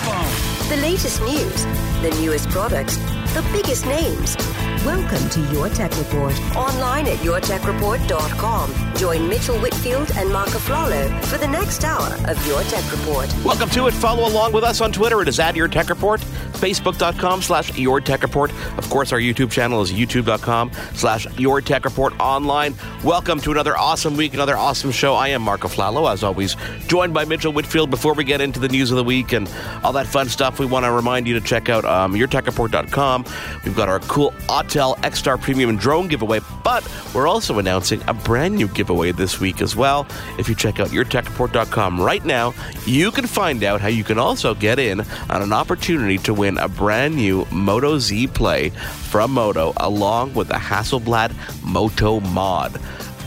iPhone. The latest news, the newest products, the biggest names. Welcome to Your Tech Report. Online at yourtechreport.com. Join Mitchell Whitfield and Marco Aflalo for the next hour of Your Tech Report. Welcome to it. Follow along with us on Twitter. It is at Your Tech Report, Facebook.com slash Your Tech Report. Of course, our YouTube channel is youtube.com slash Your Tech Report online. Welcome to another awesome week, another awesome show. I am Marco Aflalo, as always, joined by Mitchell Whitfield. Before we get into the news of the week and all that fun stuff, we want to remind you to check out um, YourTechReport.com. We've got our cool Autel X-Star Premium drone giveaway, but we're also announcing a brand new giveaway this week as well. If you check out yourtechreport.com right now, you can find out how you can also get in on an opportunity to win a brand new Moto Z Play from Moto along with the Hasselblad Moto Mod.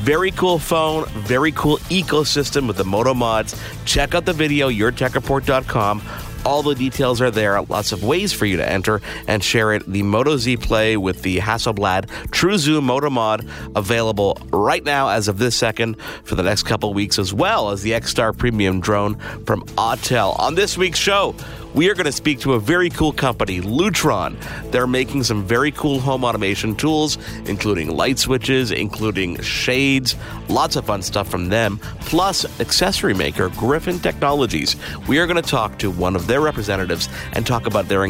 Very cool phone, very cool ecosystem with the Moto mods. Check out the video, yourtechreport.com. All the details are there. Lots of ways for you to enter and share it. The Moto Z Play with the Hasselblad True Zoom Moto Mod available right now as of this second for the next couple weeks, as well as the X Star Premium drone from Autel. On this week's show, we are going to speak to a very cool company, Lutron. They're making some very cool home automation tools, including light switches, including shades, lots of fun stuff from them, plus accessory maker Griffin Technologies. We are going to talk to one of their representatives and talk about their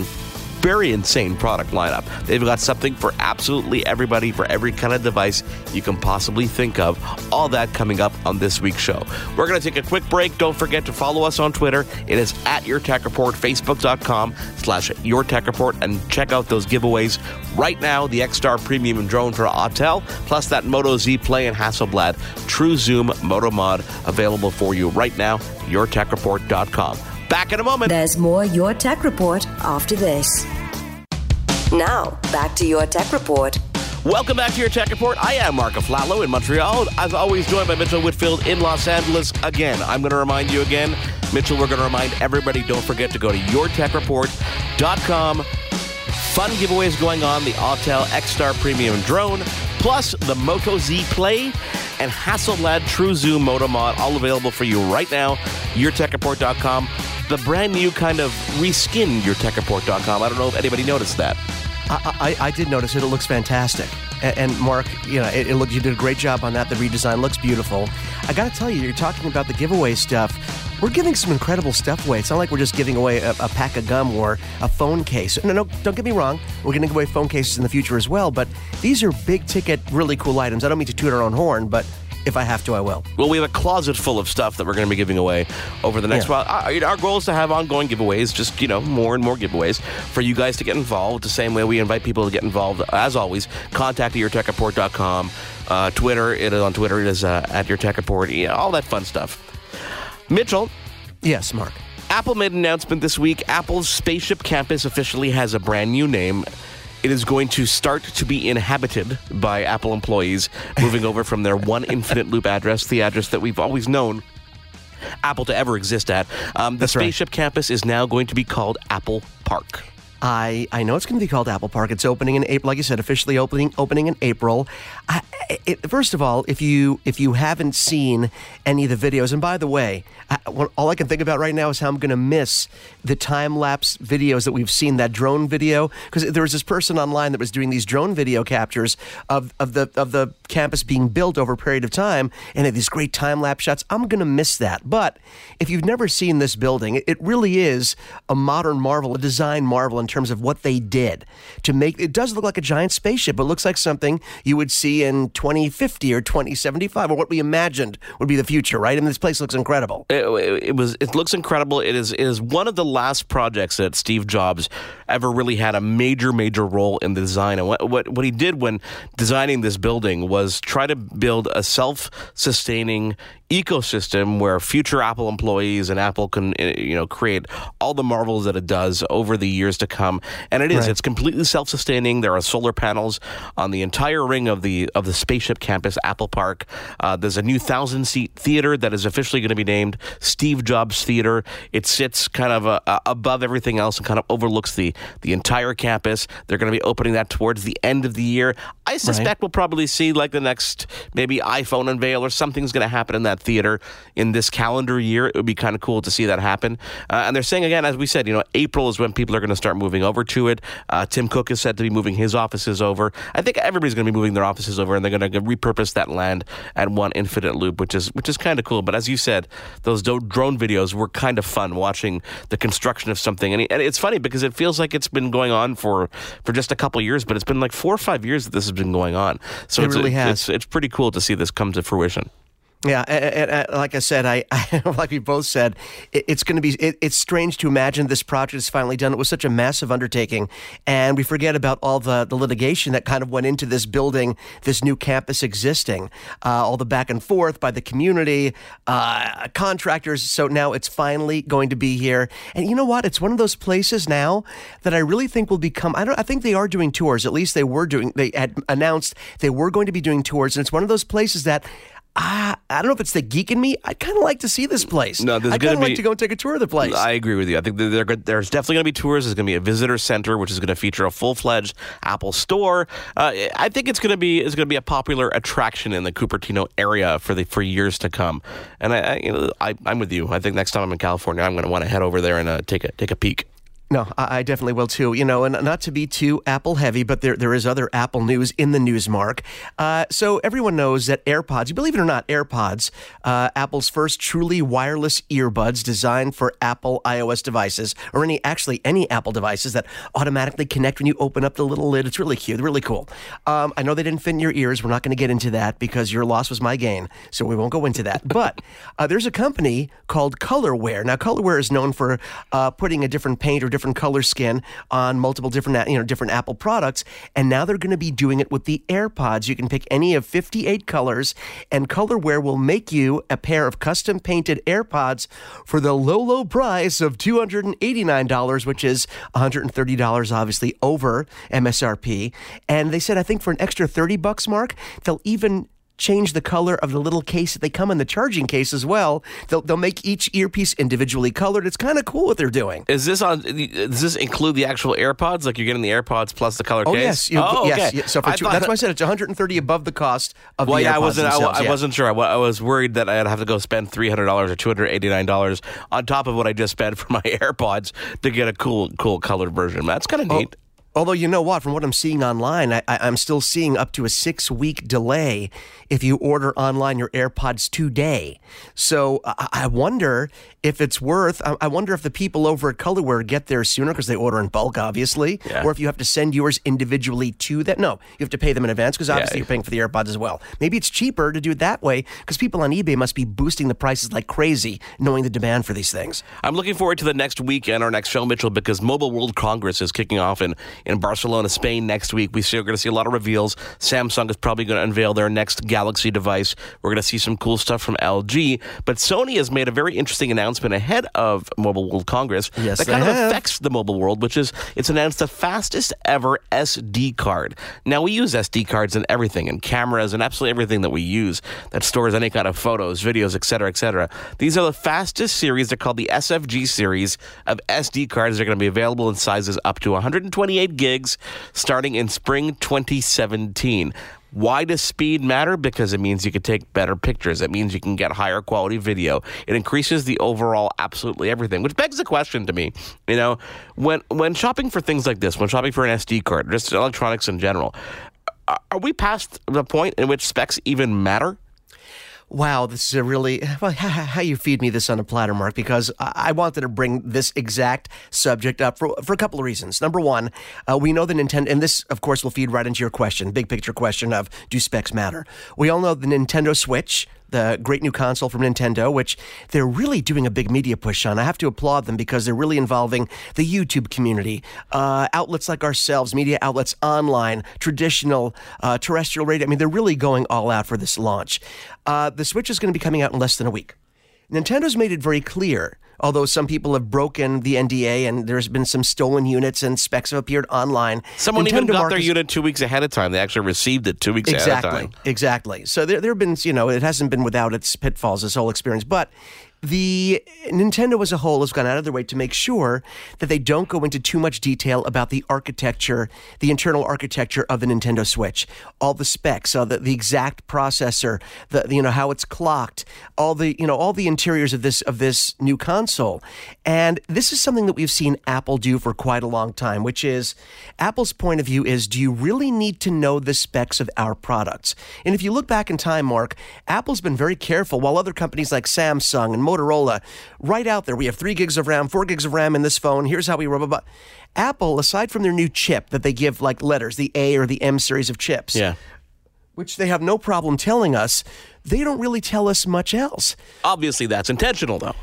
very insane product lineup. They've got something for absolutely everybody, for every kind of device you can possibly think of. All that coming up on this week's show. We're going to take a quick break. Don't forget to follow us on Twitter. It is at Your Tech Report, Facebook.com slash Your Tech Report, and check out those giveaways right now. The X-Star Premium drone for Autel, plus that Moto Z Play and Hasselblad True Zoom Moto Mod available for you right now. YourTechReport.com. Back in a moment. There's more Your Tech Report after this. Now, back to Your Tech Report. Welcome back to your Tech Report. I am Marco Aflalo in Montreal, as always, joined by Mitchell Whitfield in Los Angeles. Again, I'm going to remind you again, Mitchell, we're going to remind everybody don't forget to go to yourtechreport.com. Fun giveaways going on the Autel X Star Premium drone, plus the Moto Z Play and Hasselblad True Zoom Moto Mod, all available for you right now. Yourtechreport.com. The brand new kind of reskinned yourtechreport.com. I don't know if anybody noticed that. I, I, I, did notice it. It looks fantastic. And, and Mark, you know, it, it look, you did a great job on that. The redesign looks beautiful. I got to tell you, you're talking about the giveaway stuff. We're giving some incredible stuff away. It's not like we're just giving away a, a pack of gum or a phone case. No, no, don't get me wrong. We're going to give away phone cases in the future as well. But these are big ticket, really cool items. I don't mean to toot our own horn, but if I have to, I will. Well, we have a closet full of stuff that we're going to be giving away over the next Yeah. while. Our, our goal is to have ongoing giveaways, just, you know, more and more giveaways for you guys to get involved. The same way we invite people to get involved. As always, contact yourtechreport.com. Uh, Twitter, it is on Twitter, it is uh, at your tech report, yeah, all that fun stuff. Mitchell, Yes, Mark. Apple made an announcement this week. Apple's Spaceship Campus officially has a brand new name. It is going to start to be inhabited by Apple employees, moving over from their one infinite loop address, the address that we've always known Apple to ever exist at. Um, the That's right. Spaceship Campus is now going to be called Apple Park. I, I know it's going to be called Apple Park. It's opening in April, like you said, officially opening opening in April. I, it, first of all, if you if you haven't seen any of the videos, and by the way, I, all I can think about right now is how I'm going to miss the time lapse videos that we've seen. That drone video, because there was this person online that was doing these drone video captures of, of the of the campus being built over a period of time, and had these great time lapse shots. I'm going to miss that. But if you've never seen this building, it, really is a modern marvel, a design marvel in terms of what they did to make. It does look like a giant spaceship. It looks like something you would see in 2050 or 2075, or what we imagined would be the future, right? And this place looks incredible. It, it- it was. It looks incredible. It is. It is one of the last projects that Steve Jobs ever really had a major, major role in the design. And what what, what he did when designing this building was was try to build a self-sustaining ecosystem where future Apple employees and Apple can uh, you know create all the marvels that it does over the years to come. And it is Right. it's completely self-sustaining. There are solar panels on the entire ring of the of the spaceship campus, Apple Park. Uh, there's a new thousand seat theater that is officially going to be named Steve Jobs Theater. It sits kind of uh, uh, above everything else and kind of overlooks the the entire campus. They're going to be opening that towards the end of the year. I suspect we'll probably see like the next maybe iPhone unveil or something's going to happen in that theater in this calendar year. It would be kind of cool to see that happen. Uh, and they're saying again, as we said, you know, April is when people are going to start moving over to it. Uh, Tim Cook is said to be moving his offices over. I think everybody's going to be moving their offices over, and they're going to repurpose that land at One Infinite Loop, which is which is kind of cool. But as you said, those do- drone videos were kind of fun watching the construction of something, and, it- and it's funny because it feels like it's been going on for for just a couple years, but it's been like four or five years that this has been going on. So It it's, really has. It's, it's pretty cool to see this come to fruition. Yeah, and, and, and like I said, I, I like we both said, it, it's going to be. It, it's strange to imagine this project is finally done. It was such a massive undertaking, and we forget about all the the litigation that kind of went into this building, this new campus existing, uh, all the back and forth by the community, uh, contractors. So now it's finally going to be here, and you know what? It's one of those places now that I really think will become. I don't. I think they are doing tours. At least they were doing. They had announced they were going to be doing tours, and it's one of those places that. I, I don't know if it's the geek in me. I'd kind of like to see this place. No, there's I'd kind of like to go and take a tour of the place. I agree with you. I think there- there's definitely going to be tours. There's going to be a visitor center, which is going to feature a full fledged Apple store. Uh, I think it's going to be it's going to be a popular attraction in the Cupertino area for the for years to come. And I, I, you know, I I'm with you. I think next time I'm in California, I'm going to want to head over there and uh, take a take a peek. No, I, definitely will too. You know, and not to be too Apple heavy, but there there is other Apple news in the news, Mark. Uh, so everyone knows that AirPods, you believe it or not, AirPods, uh, Apple's first truly wireless earbuds designed for Apple iOS devices, or any actually any Apple devices that automatically connect when you open up the little lid. It's really cute, really cool. Um, I know they didn't fit in your ears. We're not going to get into that because your loss was my gain, so we won't go into that. But uh, there's a company called Colorware. Now, Colorware is known for uh, putting a different paint or different color skin on multiple different you know different Apple products, and now they're going to be doing it with the AirPods. You can pick any of 58 colors, and Colorware will make you a pair of custom painted AirPods for the low low price of $289, which is $130 obviously over MSRP. And they said I think for an extra 30 bucks, Mark, they'll even change the color of the little case that they come in the charging case as well. They'll, they'll make each earpiece individually colored. It's kind of cool what they're doing. Is this on? Does this include the actual AirPods? Like you're getting the AirPods plus the color Oh case? yes, you- oh, yes. okay. yeah, So for two, that's why I said it's 130 above the cost of Well, the yeah, I AirPods wasn't. I, themselves, I yeah. wasn't sure. I, I was worried that I'd have to go spend three hundred dollars or two hundred eighty nine dollars on top of what I just spent for my AirPods to get a cool, cool colored version. That's kind of Oh, neat. Although you know what, from what I'm seeing online, I, I'm still seeing up to a six week delay if you order online your AirPods today. So I, I wonder if it's worth. I, I wonder if the people over at Colorware get there sooner because they order in bulk, obviously, Yeah. or if you have to send yours individually to that. No, you have to pay them in advance because obviously you're paying for the AirPods as well. Maybe it's cheaper to do it that way because people on eBay must be boosting the prices like crazy, knowing the demand for these things. I'm looking forward to the next week and our next show, Mitchell, because Mobile World Congress is kicking off in, in Barcelona, Spain next week. We see, we're going to see a lot of reveals. Samsung is probably going to unveil their next Galaxy device. We're going to see some cool stuff from LG. But Sony has made a very interesting announcement ahead of Mobile World Congress Yes, that kind of affects the mobile world, which is it's announced the fastest ever SD card. Now, we use SD cards in everything, in cameras and absolutely everything that we use that stores any kind of photos, videos, etc., etc. These are the fastest series. They're called the SFG series of SD cards. They're going to be available in sizes up to 128 gigs starting in spring 2017. Why does speed matter? Because it means you can take better pictures. It means you can get higher quality video. It increases the overall absolutely everything, which begs the question to me, you know, when when shopping for things like this, when shopping for an SD card, just electronics in general, are are we past the point in which specs even matter? Wow, this is a really well, how you feed me this on a platter, Mark, because I wanted to bring this exact subject up for, for a couple of reasons. Number one, uh, we know the Nintendo, and this, of course, will feed right into your question, big picture question of do specs matter? We all know the Nintendo Switch. The great new console from Nintendo, which they're really doing a big media push on. I have to applaud them because they're really involving the YouTube community, uh, outlets like ourselves, media outlets online, traditional uh, terrestrial radio. I mean, they're really going all out for this launch. Uh, the Switch is going to be coming out in less than a week. Nintendo's made it very clear although some people have broken the NDA and there's been some stolen units and specs have appeared online. Someone Nintendo even got Mark their unit two weeks ahead of time. They actually received it two weeks ahead of time. exactly. Exactly. So there, there have been, you know, it hasn't been without its pitfalls, this whole experience. But the Nintendo as a whole has gone out of their way to make sure that they don't go into too much detail about the architecture, the internal architecture of the Nintendo Switch, all the specs, the, the exact processor, the you know how it's clocked, all the you know all the interiors of this of this new console, and this is something that we've seen Apple do for quite a long time, which is Apple's point of view is: Do you really need to know the specs of our products? And if you look back in time, Mark, Apple's been very careful, while other companies like Samsung and Motorola, right out there, we have three gigs of RAM, four gigs of RAM in this phone. Here's how we rub about. Apple, aside from their new chip that they give like letters, the A or the M series of chips, Yeah. which they have no problem telling us, they don't really tell us much else. Obviously, that's intentional, though.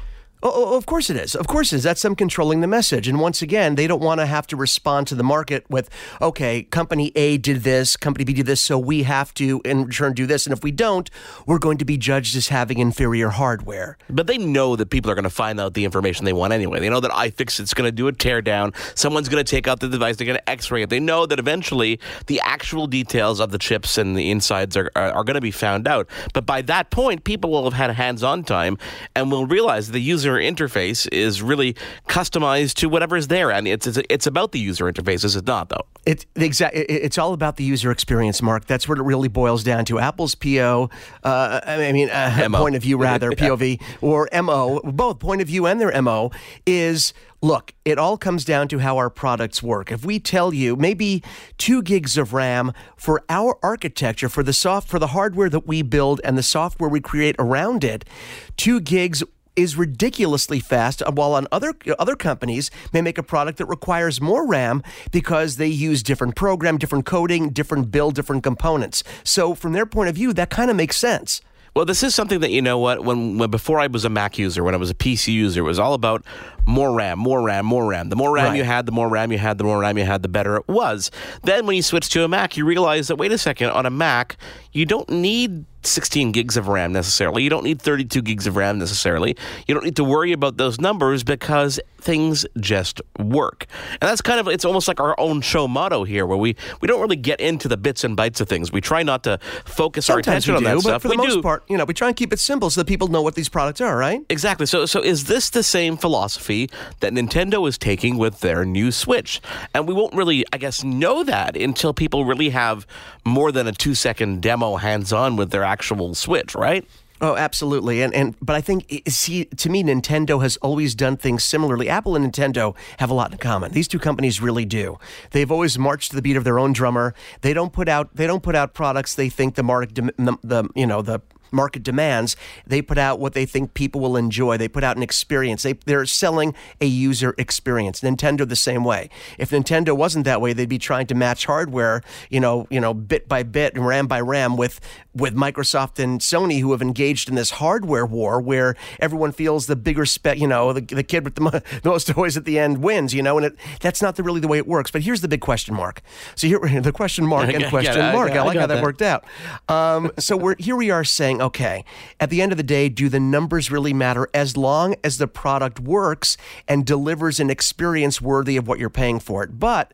Oh, oh, of course it is. Of course it is. That's them controlling the message. And once again, they don't want to have to respond to the market with, okay, company A did this, company B did this, so we have to in return do this. And if we don't, we're going to be judged as having inferior hardware. But they know that people are going to find out the information they want anyway. They know that iFixit's going to do a teardown. Someone's going to take out the device. They're going to X-ray it. They know that eventually the actual details of the chips and the insides are, are, are going to be found out. But by that point, people will have had hands-on time and will realize the user interface is really customized to whatever is there. And it's, it's, it's about the user interface, is it not, though? It, exact, it- it's all about the user experience, Mark. That's what it really boils down to. Apple's PO, uh, I mean, uh, point of view rather, POV, or MO, both point of view and their MO is look, it all comes down to how our products work. If we tell you maybe two gigs of RAM for our architecture, for the soft, for the hardware that we build and the software we create around it, two gigs is ridiculously fast uh, while on other other companies may make a product that requires more RAM because they use different program, different coding, different build, different components. So from their point of view that kind of makes sense. Well, this is something that you know what when, when before I was a Mac user, when I was a PC user, it was all about more RAM, more RAM, more RAM. The more RAM Right. you had, the more RAM you had, the more RAM you had, the better it was. Then when you switch to a Mac, you realize that wait a second, on a Mac, you don't need 16 gigs of RAM necessarily. You don't need 32 gigs of RAM necessarily. You don't need to worry about those numbers because things just work. And that's kind of it's almost like our own show motto here where we we don't really get into the bits and bytes of things. We try not to focus our attention we on do, that but stuff. for the we most do. part, you know, we try and keep it simple so that people know what these products are, right? Exactly. So, so is this the same philosophy that Nintendo is taking with their new Switch? And we won't really, I guess, know that until people really have more than a two-second demo hands-on with their actual Switch, right? Oh, absolutely. And and but I think see to me Nintendo has always done things similarly. Apple and Nintendo have a lot in common. These two companies really do. They've always marched to the beat of their own drummer. They don't put out they don't put out products they think the market the, the you know the market demands. They put out what they think people will enjoy. They put out an experience. They they're selling a user experience. Nintendo the same way. If Nintendo wasn't that way, they'd be trying to match hardware, you know, you know, bit by bit and RAM by RAM with with Microsoft and Sony who have engaged in this hardware war where everyone feels the bigger spec, you know, the, the kid with the, mo- the most toys at the end wins, you know, and it, that's not the, really the way it works. But here's the big question mark. So here the question mark and Yeah, question yeah, mark. I, I like how that, that. worked out. Um, so we're here we are saying, okay, at the end of the day, do the numbers really matter as long as the product works and delivers an experience worthy of what you're paying for it? But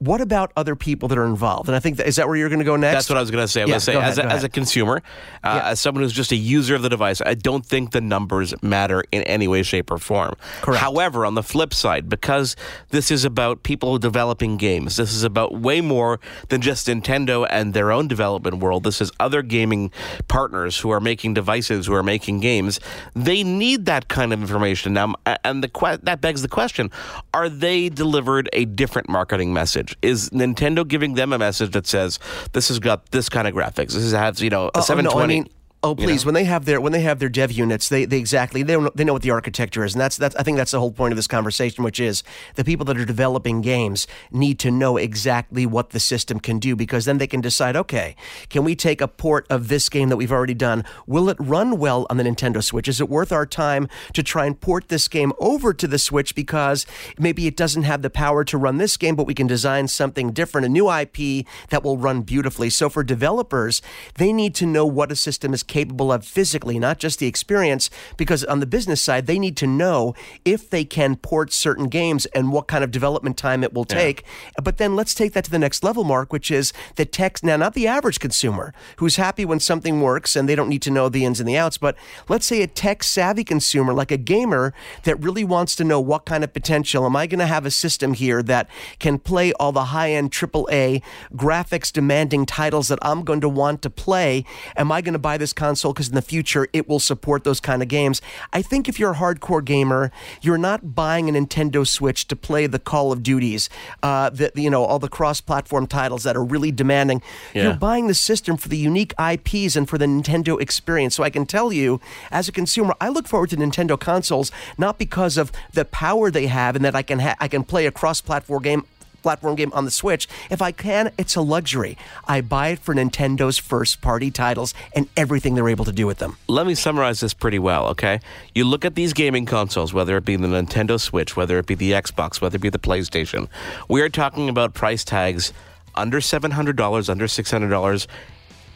what about other people that are involved? And I think that, is that where you're going to go next? That's what I was going to say. I was Yeah, going to say, go as, ahead, a, as a consumer, uh, as someone who's just a user of the device, I don't think the numbers matter in any way, shape, or form. Correct. However, on the flip side, because this is about people developing games, this is about way more than just Nintendo and their own development world. This is other gaming partners who are making devices, who are making games. They need that kind of information now, and the that begs the question: Are they delivered a different marketing message? Is Nintendo giving them a message that says this has got this kind of graphics? This has you know a Oh, oh, no, I 720? mean, Oh, please! know? When they have their when they have their dev units, they, they exactly they know, they know what the architecture is, and that's that's I think that's the whole point of this conversation, which is the people that are developing games need to know exactly what the system can do because then they can decide, okay, can we take a port of this game that we've already done? Will it run well on the Nintendo Switch? Is it worth our time to try and port this game over to the Switch because maybe it doesn't have the power to run this game, but we can design something different, a new IP that will run beautifully. So for developers, they need to know what a system is capable of physically, not just the experience, because on the business side, they need to know if they can port certain games and what kind of development time it will take. But then let's take that to the next level, Mark, which is the tech. Now, not the average consumer who's happy when something works and they don't need to know the ins and the outs, but let's say a tech savvy consumer, like a gamer that really wants to know what kind of potential am I going to have a system here that can play all the high end AAA graphics demanding titles that I'm going to want to play? Am I going to buy this console because in the future it will support those kind of games? I think if you're a hardcore gamer, you're not buying a Nintendo Switch to play the Call of Duties, uh, the, you know, all the cross platform titles that are really demanding. Yeah. You're buying the system for the unique IPs and for the Nintendo experience. So I can tell you, as a consumer, I look forward to Nintendo consoles not because of the power they have and that I can ha- I can play a cross-platform game platform game on the Switch. If I can, it's a luxury. I buy it for Nintendo's first-party titles and everything they're able to do with them. Let me summarize this pretty well, okay? You look at these gaming consoles, whether it be the Nintendo Switch, whether it be the Xbox, whether it be the PlayStation. We are talking about price tags under $700, under $600,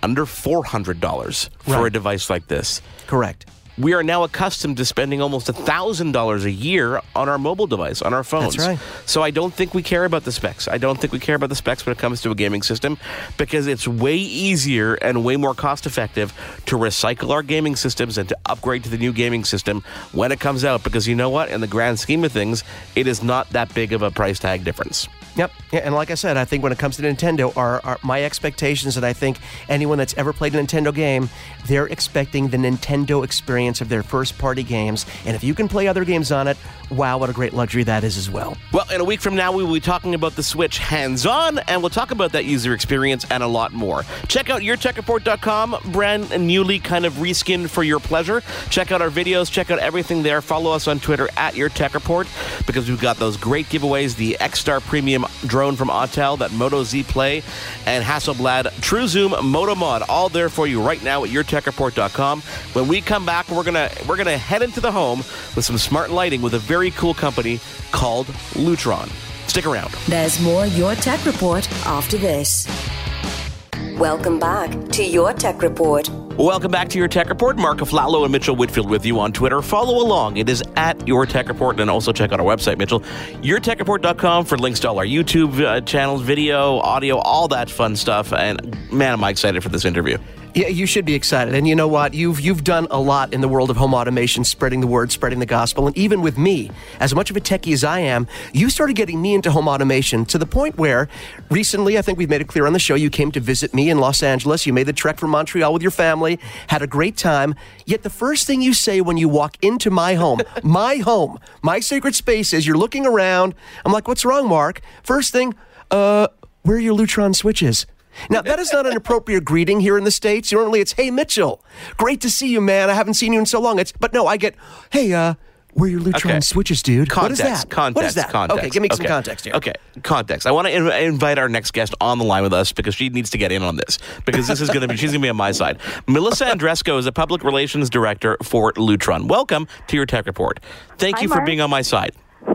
under $400 for a device like this. Correct. We are now accustomed to spending almost $1,000 a year on our mobile device, on our phones. That's right. So I don't think we care about the specs. I don't think we care about the specs when it comes to a gaming system because it's way easier and way more cost effective to recycle our gaming systems and to upgrade to the new gaming system when it comes out because you know what? In the grand scheme of things, it is not that big of a price tag difference. Yep. Yeah, and like I said, I think when it comes to Nintendo, are, are my expectations that I think anyone that's ever played a Nintendo game, they're expecting the Nintendo experience of their first party games. And if you can play other games on it, wow, what a great luxury that is as well. Well, in a week from now, we will be talking about the Switch hands on, and we'll talk about that user experience and a lot more. Check out yourtechreport.com, brand newly kind of reskinned for your pleasure. Check out our videos, check out everything there. Follow us on Twitter at Your Tech Report because we've got those great giveaways the X Star Premium drone from Autel, that Moto Z Play, and Hasselblad True Zoom Moto Mod, all there for you right now at yourtechreport.com. When we come back, we're gonna we're gonna head into the home with some smart lighting with a very cool company called Lutron. Stick around. There's more Your Tech Report after this. Welcome back to Your Tech Report. Welcome back to your Tech Report. Mark Aflalo and Mitchell Whitfield with you on Twitter. Follow along. It is at Your Tech Report. And also check out our website, Mitchell. YourTechReport.com for links to all our YouTube uh, channels, video, audio, all that fun stuff. And man, am I excited for this interview. Yeah, you should be excited. And you know what? You've you've done a lot in the world of home automation, spreading the word, spreading the gospel. And even with me, as much of a techie as I am, you started getting me into home automation to the point where recently, I think we've made it clear on the show, you came to visit me in Los Angeles. You made the trek from Montreal with your family, had a great time. Yet the first thing you say when you walk into my home, my home, my sacred space is you're looking around. I'm like, what's wrong, Mark? First thing, uh, where are your Lutron switches? Now, that is not an appropriate greeting here in the States. Normally it's, hey, Mitchell, great to see you, man. I haven't seen you in so long. It's, but no, I get, hey, uh, where are your Lutron Okay. switches, dude? Context, what is that? Context, what is that? Context. Okay, give me some context here. Okay, context. I want to in- invite our next guest on the line with us because she needs to get in on this because this is going to be she's going to be on my side. Melissa Andresko is a public relations director for Lutron. Welcome to your Tech Report. Thank Hi, you for Mark. being on my side.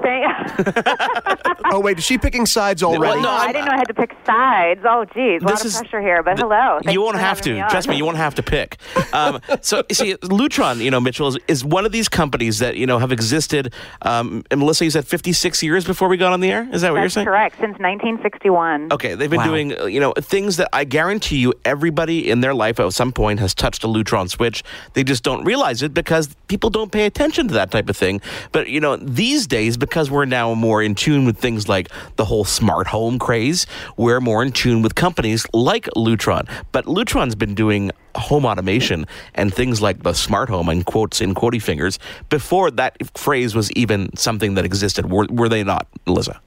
Oh, wait, is she picking sides already? Well, no, Oh, I I'm- didn't know I had to pick sides. Oh, geez, a lot of is- pressure here. But hello, Thanks you won't have to. me. Trust me, you won't have to pick. Um, so, see, Lutron, you know, Mitchell is, is one of these companies that you know have existed. Um, and Melissa, you said 56 years before we got on the air. Is that what you're saying? correct. Since 1961. Okay, they've been Wow. doing you know things that I guarantee you everybody in their life at some point has touched a Lutron switch. They just don't realize it because people don't pay attention to that type of thing. But you know these days because we're now more in tune with things like the whole smart home craze, we're more in tune with companies like Lutron. But Lutron's been doing home automation and things like the smart home and quotes in quotey fingers before that phrase was even something that existed. Were, were they not, Melissa?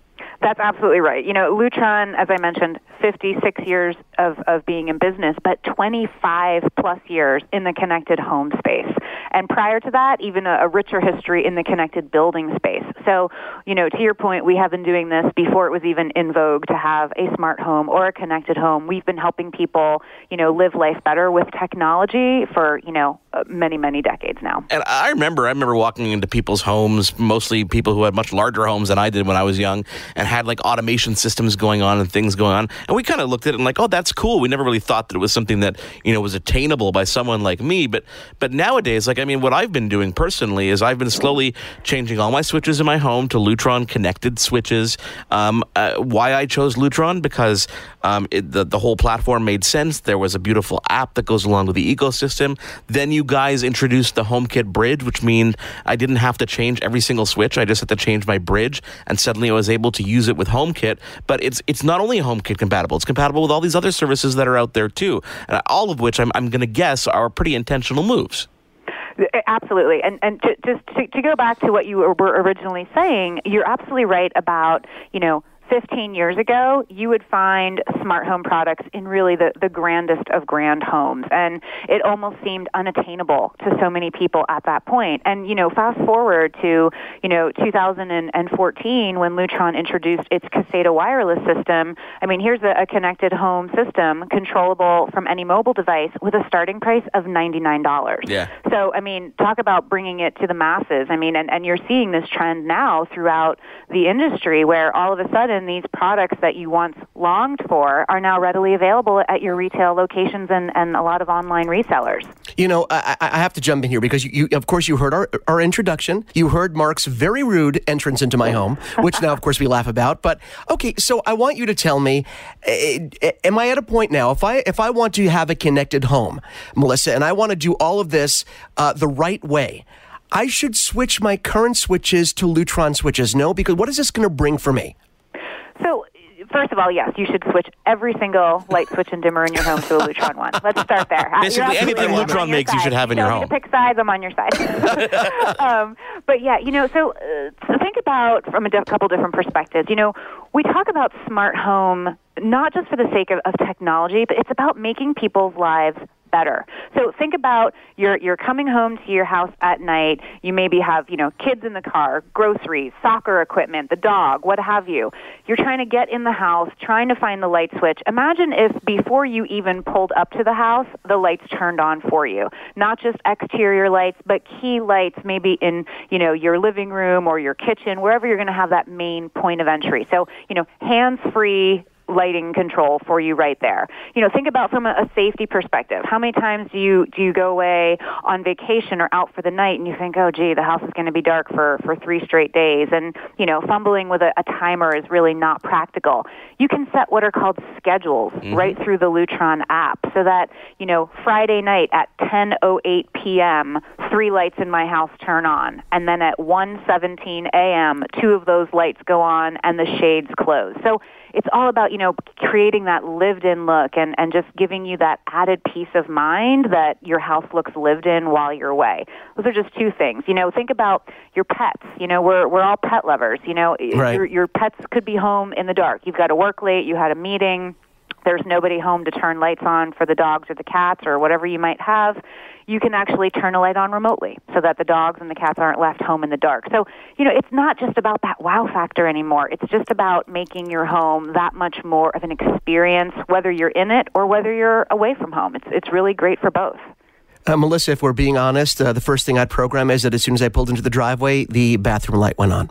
That's absolutely right. You know, Lutron, as I mentioned, 56 years of, of being in business, but 25 plus years in the connected home space. And prior to that, even a, a richer history in the connected building space. So, you know, to your point, we have been doing this before it was even in vogue to have a smart home or a connected home. We've been helping people, you know, live life better with technology for, you know, uh, many, many decades now. And I remember, I remember walking into people's homes, mostly people who had much larger homes than I did when I was young, and had like automation systems going on and things going on. And we kind of looked at it and like, oh, that's cool. We never really thought that it was something that you know was attainable by someone like me. But but nowadays, like I mean, what I've been doing personally is I've been slowly changing all my switches in my home to Lutron connected switches. Um, uh, why I chose Lutron because um, it, the the whole platform made sense. There was a beautiful app that goes along with the ecosystem. Then you guys introduced the HomeKit bridge, which means I didn't have to change every single switch. I just had to change my bridge, and suddenly I was able to use it with HomeKit. But it's it's not only HomeKit compatible; it's compatible with all these other services that are out there too. All of which I'm I'm going to guess are pretty intentional moves. Eh, absolutely, and and to, just to, to go back to what you were originally saying, you're absolutely right about you know 15 years ago, you would find smart home products in really the, the grandest of grand homes. And it almost seemed unattainable to so many people at that point. And, you know, fast forward to, you know, 2014 when Lutron introduced its Caseta wireless system. I mean, here's a, a connected home system controllable from any mobile device with a starting price of $99. Yeah. So, I mean, talk about bringing it to the masses. I mean, and, and you're seeing this trend now throughout the industry where all of a sudden these products that you once longed for are now readily available at your retail locations and, and a lot of online resellers. You know, I, I have to jump in here because you, you, of course, you heard our, our introduction. You heard Mark's very rude entrance into my home, which now, of course, we laugh about. But okay, so I want you to tell me: eh, eh, Am I at a point now? If I if I want to have a connected home, Melissa, and I want to do all of this uh, the right way. I should switch my current switches to Lutron switches. No, because what is this going to bring for me? So, first of all, yes, you should switch every single light switch and dimmer in your home to a Lutron one. Let's start there. Basically, anything Lutron makes, side. you should have in you your home. home. To pick sides, I'm on your side. um, but yeah, you know, so, uh, so think about from a diff- couple different perspectives. You know, we talk about smart home not just for the sake of, of technology, but it's about making people's lives better. So think about you're you're coming home to your house at night. You maybe have you know kids in the car, groceries, soccer equipment, the dog, what have you. You're trying to get in the house, trying to find the light switch. Imagine if before you even pulled up to the house, the lights turned on for you. Not just exterior lights, but key lights, maybe in you know your living room or your kitchen, wherever you're going to have that main point of entry. So you know hands free lighting control for you right there. You know, think about from a, a, safety perspective. How many times do you do you go away on vacation or out for the night and you think, oh, gee, the house is going to be dark for for three straight days, and you know, fumbling with a, a timer is really not practical. You can set what are called schedules mm-hmm. right through the Lutron app, so that you know, Friday night at 10:08 p.m., three lights in my house turn on, and then at 1:17 a.m., two of those lights go on and the shades close. So it's all about you know creating that lived in look and and just giving you that added peace of mind that your house looks lived in while you're away. Those are just two things. You know think about your pets. You know we're we're all pet lovers. You know right. your your pets could be home in the dark. You've got to work late. You had a meeting there's nobody home to turn lights on for the dogs or the cats or whatever you might have you can actually turn a light on remotely so that the dogs and the cats aren't left home in the dark. So, you know, it's not just about that wow factor anymore. It's just about making your home that much more of an experience, whether you're in it or whether you're away from home. It's, it's really great for both. Uh, Melissa, if we're being honest, uh, the first thing I'd program is that as soon as I pulled into the driveway, the bathroom light went on.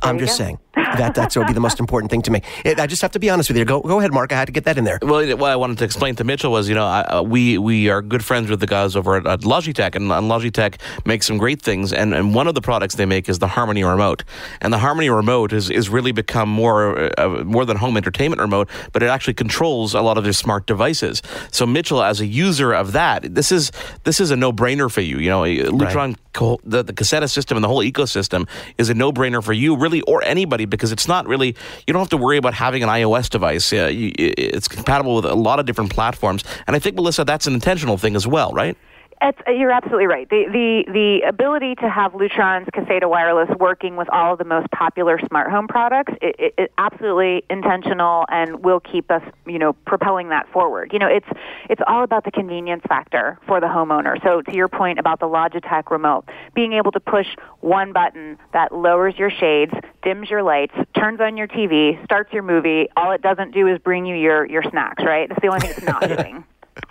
There I'm just go. saying that that's would be the most important thing to me. It, I just have to be honest with you. Go go ahead, Mark. I had to get that in there. Well, what I wanted to explain to Mitchell was, you know, I, uh, we we are good friends with the guys over at, at Logitech, and, and, Logitech makes some great things. And, and one of the products they make is the Harmony Remote, and the Harmony Remote is, is really become more uh, more than home entertainment remote, but it actually controls a lot of their smart devices. So Mitchell, as a user of that, this is this is a no brainer for you. You know, Lutron, right. the the Caseta system and the whole ecosystem is a no brainer for you, really, or anybody, because it's not really you don't have to worry about having an iOS device. Uh, you, it's compatible with a lot of different platforms, and I think Melissa, that's an intentional thing as well, right? It's, you're absolutely right. The, the the ability to have Lutron's Caseta Wireless working with all of the most popular smart home products, it, it, it absolutely intentional and will keep us, you know, propelling that forward. You know, it's it's all about the convenience factor for the homeowner. So to your point about the Logitech remote, being able to push one button that lowers your shades, dims your lights, turns on your TV, starts your movie. All it doesn't do is bring you your your snacks. Right? That's the only thing it's not doing.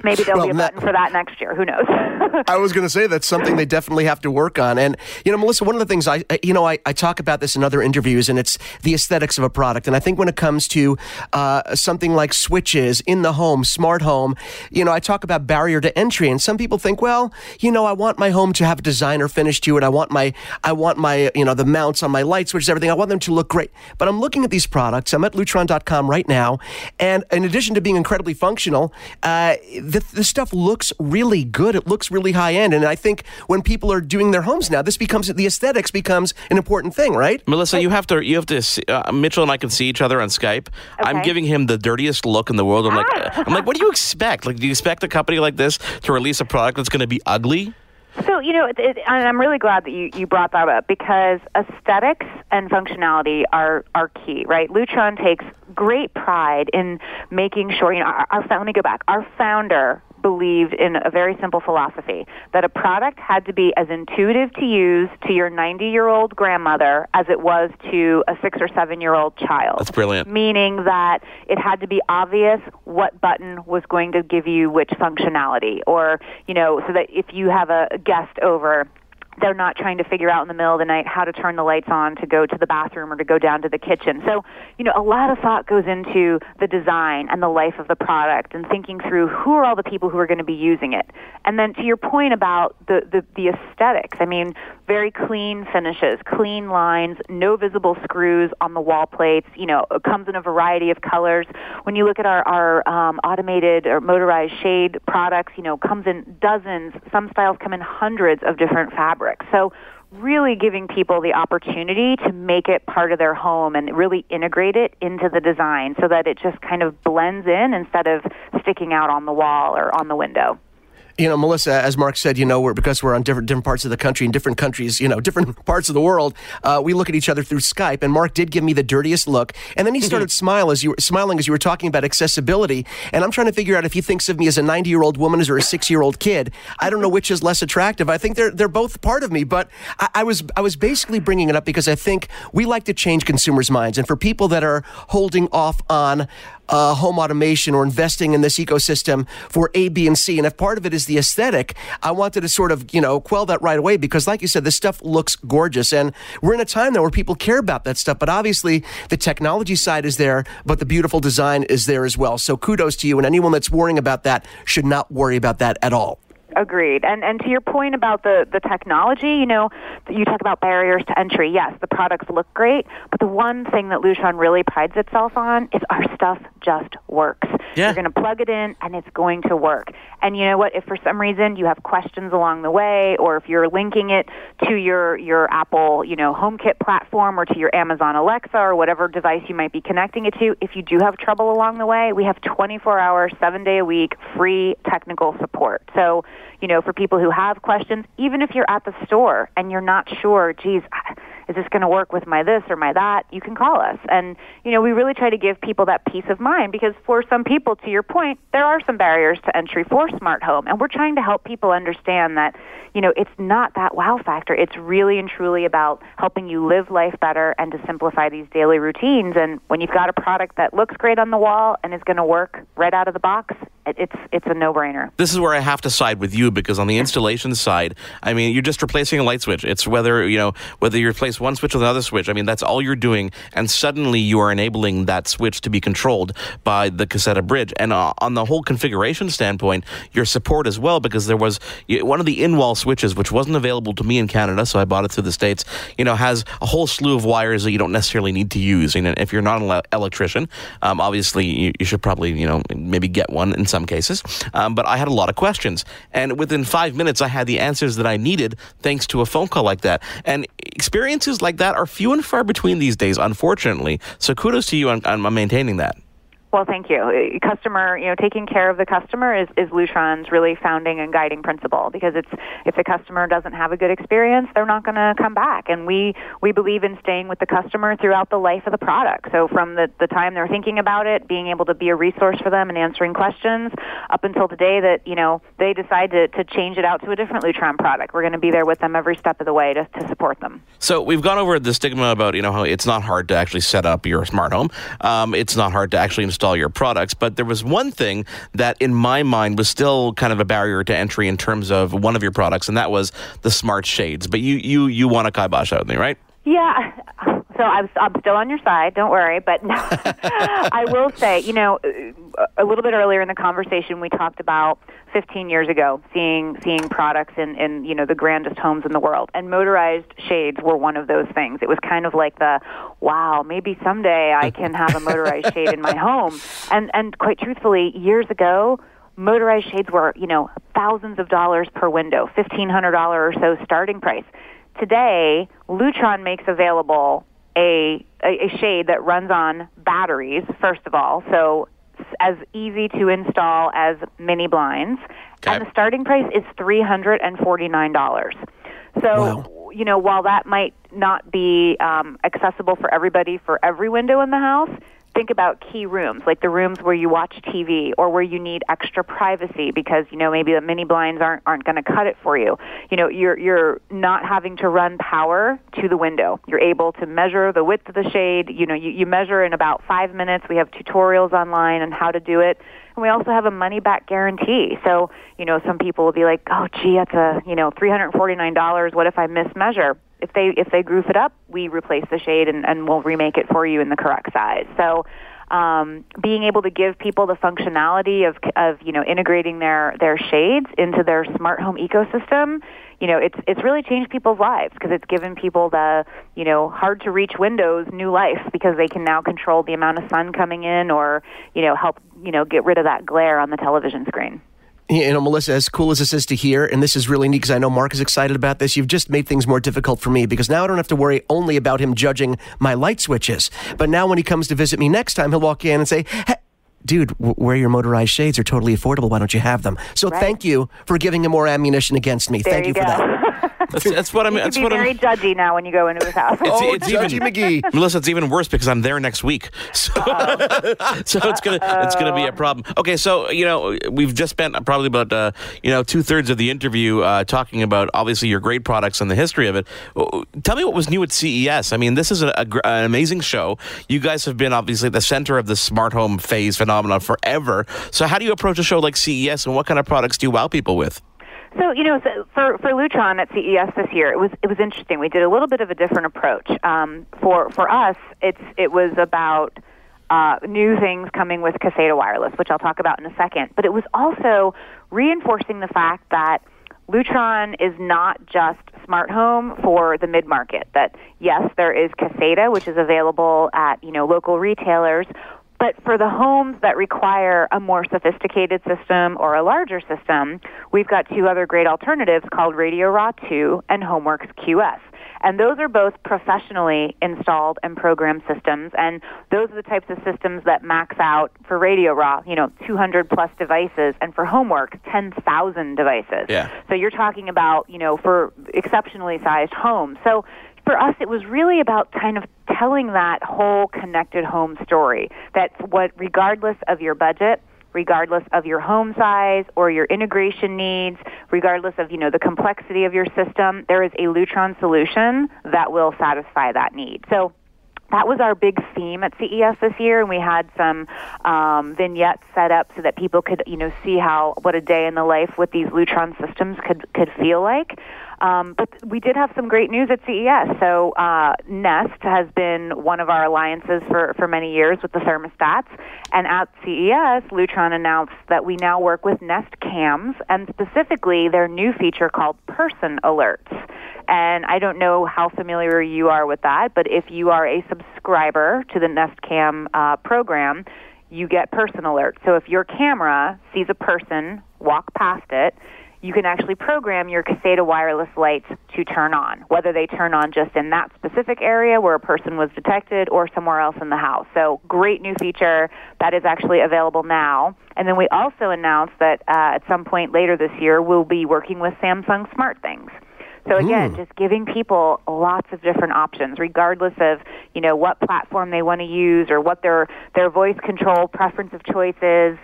Maybe there'll Well, be a button for that next year. Who knows? I was going to say that's something they definitely have to work on. And, you know, Melissa, one of the things I, you know, I, I talk about this in other interviews, and it's the aesthetics of a product. And I think when it comes to uh, something like switches in the home, smart home, you know, I talk about barrier to entry. And some people think, well, you know, I want my home to have a designer finish to it. I want my, I want my, you know, the mounts on my light switches, everything. I want them to look great. But I'm looking at these products. I'm at Lutron.com right now. And in addition to being incredibly functional, uh, the, the stuff looks really good. It looks really high end. And I think when people are doing their homes now, this becomes the aesthetics becomes an important thing, right? Melissa, you have to you have to. See, uh, Mitchell and I can see each other on Skype. I'm giving him the dirtiest look in the world. I'm like, I'm like, what do you expect? Like, do you expect a company like this to release a product that's going to be ugly? So you know, it, it, and I'm really glad that you, you brought that up because aesthetics and functionality are are key, right? Lutron takes great pride in making sure. You know, our, our let me go back. Our founder believed in a very simple philosophy that a product had to be as intuitive to use to your 90 year old grandmother as it was to a six or seven year old child. That's brilliant. Meaning that it had to be obvious what button was going to give you which functionality, or you know, so that if you have a guest over they're not trying to figure out in the middle of the night how to turn the lights on to go to the bathroom or to go down to the kitchen. So, you know, a lot of thought goes into the design and the life of the product and thinking through who are all the people who are going to be using it. And then to your point about the, the, the aesthetics, I mean, very clean finishes, clean lines, no visible screws on the wall plates. You know, it comes in a variety of colors. When you look at our, our um, automated or motorized shade products, you know, comes in dozens. Some styles come in hundreds of different fabrics. So really giving people the opportunity to make it part of their home and really integrate it into the design so that it just kind of blends in instead of sticking out on the wall or on the window. You know, Melissa, as Mark said, you know, we're because we're on different different parts of the country and different countries, you know, different parts of the world. Uh, we look at each other through Skype, and Mark did give me the dirtiest look, and then he started smile as you were smiling as you were talking about accessibility. And I'm trying to figure out if he thinks of me as a 90 year old woman or a six year old kid. I don't know which is less attractive. I think they're they're both part of me, but I, I was I was basically bringing it up because I think we like to change consumers' minds, and for people that are holding off on uh, home automation or investing in this ecosystem for A, B, and C. And if part of it is the aesthetic, I wanted to sort of, you know, quell that right away because, like you said, this stuff looks gorgeous. And we're in a time now where people care about that stuff. But obviously, the technology side is there, but the beautiful design is there as well. So kudos to you. And anyone that's worrying about that should not worry about that at all. Agreed. And and to your point about the the technology, you know, you talk about barriers to entry. Yes, the products look great, but the one thing that Lutron really prides itself on is our stuff just works. Yeah. You're going to plug it in and it's going to work. And you know what? If for some reason you have questions along the way, or if you're linking it to your your Apple, you know, HomeKit platform, or to your Amazon Alexa, or whatever device you might be connecting it to, if you do have trouble along the way, we have 24 hour, seven day a week free technical support. So you know, for people who have questions, even if you're at the store and you're not sure, geez, is this going to work with my this or my that? You can call us. And, you know, we really try to give people that peace of mind because for some people, to your point, there are some barriers to entry for smart home. And we're trying to help people understand that, you know, it's not that wow factor. It's really and truly about helping you live life better and to simplify these daily routines. And when you've got a product that looks great on the wall and is going to work right out of the box, it's it's a no-brainer. This is where I have to side with you because on the installation side, I mean, you're just replacing a light switch. It's whether you know whether you replace one switch with another switch. I mean, that's all you're doing, and suddenly you are enabling that switch to be controlled by the Caseta bridge. And uh, on the whole configuration standpoint, your support as well, because there was one of the in-wall switches which wasn't available to me in Canada, so I bought it through the states. You know, has a whole slew of wires that you don't necessarily need to use. And if you're not an electrician, um, obviously you, you should probably you know maybe get one in some cases. Um, but I had a lot of questions, and within five minutes, I had the answers that I needed thanks to a phone call like that. And experiences like that are few and far between these days, unfortunately. So kudos to you on, on maintaining that. Well, thank you. Customer, you know, taking care of the customer is, is Lutron's really founding and guiding principle because it's if the customer doesn't have a good experience, they're not going to come back. And we we believe in staying with the customer throughout the life of the product. So from the the time they're thinking about it, being able to be a resource for them and answering questions, up until the day that you know they decide to, to change it out to a different Lutron product. We're going to be there with them every step of the way to, to support them. So we've gone over the stigma about you know how it's not hard to actually set up your smart home. Um, it's not hard to actually install install your products. But there was one thing that, in my mind, was still kind of a barrier to entry in terms of one of your products, and that was the smart shades. But you you you want to kibosh that with me, right? Yeah. So I'm, I'm still on your side. Don't worry. But I will say, you know, a little bit earlier in the conversation, we talked about 15 years ago seeing seeing products in, in you know the grandest homes in the world, and motorized shades were one of those things. It was kind of like the wow, maybe someday I can have a motorized shade in my home. And and quite truthfully, years ago, motorized shades were you know thousands of dollars per window, fifteen hundred dollar or so starting price. Today, Lutron makes available a, a, a shade that runs on batteries, first of all, so as easy to install as mini blinds. Okay. And the starting price is $349. So, wow. you know, while that might not be um, accessible for everybody for every window in the house, think about key rooms, like the rooms where you watch TV or where you need extra privacy because you know maybe the mini blinds aren't aren't going to cut it for you. You know, you're you're not having to run power to the window. You're able to measure the width of the shade. You know, you, you measure in about five minutes. We have tutorials online on how to do it. And we also have a money back guarantee. So, you know, some people will be like, oh, gee, that's a, you know, $349. What if I mismeasure? If they if they goof it up, we replace the shade and, and we'll remake it for you in the correct size. So um, being able to give people the functionality of of you know integrating their their shades into their smart home ecosystem, you know it's it's really changed people's lives because it's given people the you know hard to reach windows new life because they can now control the amount of sun coming in or you know help you know get rid of that glare on the television screen you know, Melissa, as cool as this is to hear, and this is really neat because I know Mark is excited about this, you've just made things more difficult for me because now I don't have to worry only about him judging my light switches. But now when he comes to visit me next time, he'll walk in and say, hey, dude, where your motorized shades are totally affordable. Why don't you have them? So right. thank you for giving him more ammunition against me. There thank you, you for that. That's, that's what I'm. You that's be be very I'm, judgy now when you go into his house. It's, oh, it's Judgy even, McGee. Melissa, it's even worse because I'm there next week, so so it's gonna it's gonna be a problem. Okay, so you know we've just spent probably about uh, you know two thirds of the interview uh, talking about obviously your great products and the history of it. Tell me what was new at CES. I mean, this is a, a, an amazing show. You guys have been obviously the center of the smart home phase phenomenon forever. So how do you approach a show like CES, and what kind of products do you wow people with? So you know, for for Lutron at CES this year, it was it was interesting. We did a little bit of a different approach. Um, for for us, it's it was about uh, new things coming with Caseta Wireless, which I'll talk about in a second. But it was also reinforcing the fact that Lutron is not just smart home for the mid market. That yes, there is Caseta, which is available at you know local retailers, but for the homes that require a more sophisticated system or a larger system, we've got two other great alternatives called RadioRA 2 and HomeWorks QS. And those are both professionally installed and programmed systems. And those are the types of systems that max out for Radio Raw, you know, 200 plus devices, and for Homework, 10,000 devices. Yeah. So you're talking about, you know, for exceptionally sized homes. So for us, it was really about kind of telling that whole connected home story. That what, regardless of your budget, regardless of your home size or your integration needs, regardless of you know the complexity of your system, there is a Lutron solution that will satisfy that need. So that was our big theme at CES this year, and we had some um, vignettes set up so that people could, you know, see how what a day in the life with these Lutron systems could could feel like. Um, but we did have some great news at CES. So uh, Nest has been one of our alliances for, for many years with the thermostats. And at CES, Lutron announced that we now work with Nest Cams and specifically their new feature called Person Alerts. And I don't know how familiar you are with that, but if you are a subscriber to the Nest Cam uh, program, you get person alerts. So if your camera sees a person walk past it, you can actually program your Caseta wireless lights to turn on, whether they turn on just in that specific area where a person was detected or somewhere else in the house. So, great new feature that is actually available now. And then we also announced that uh, at some point later this year, we'll be working with Samsung SmartThings. So again, Ooh. just giving people lots of different options, regardless of you know what platform they want to use or what their their voice control preference of choice is.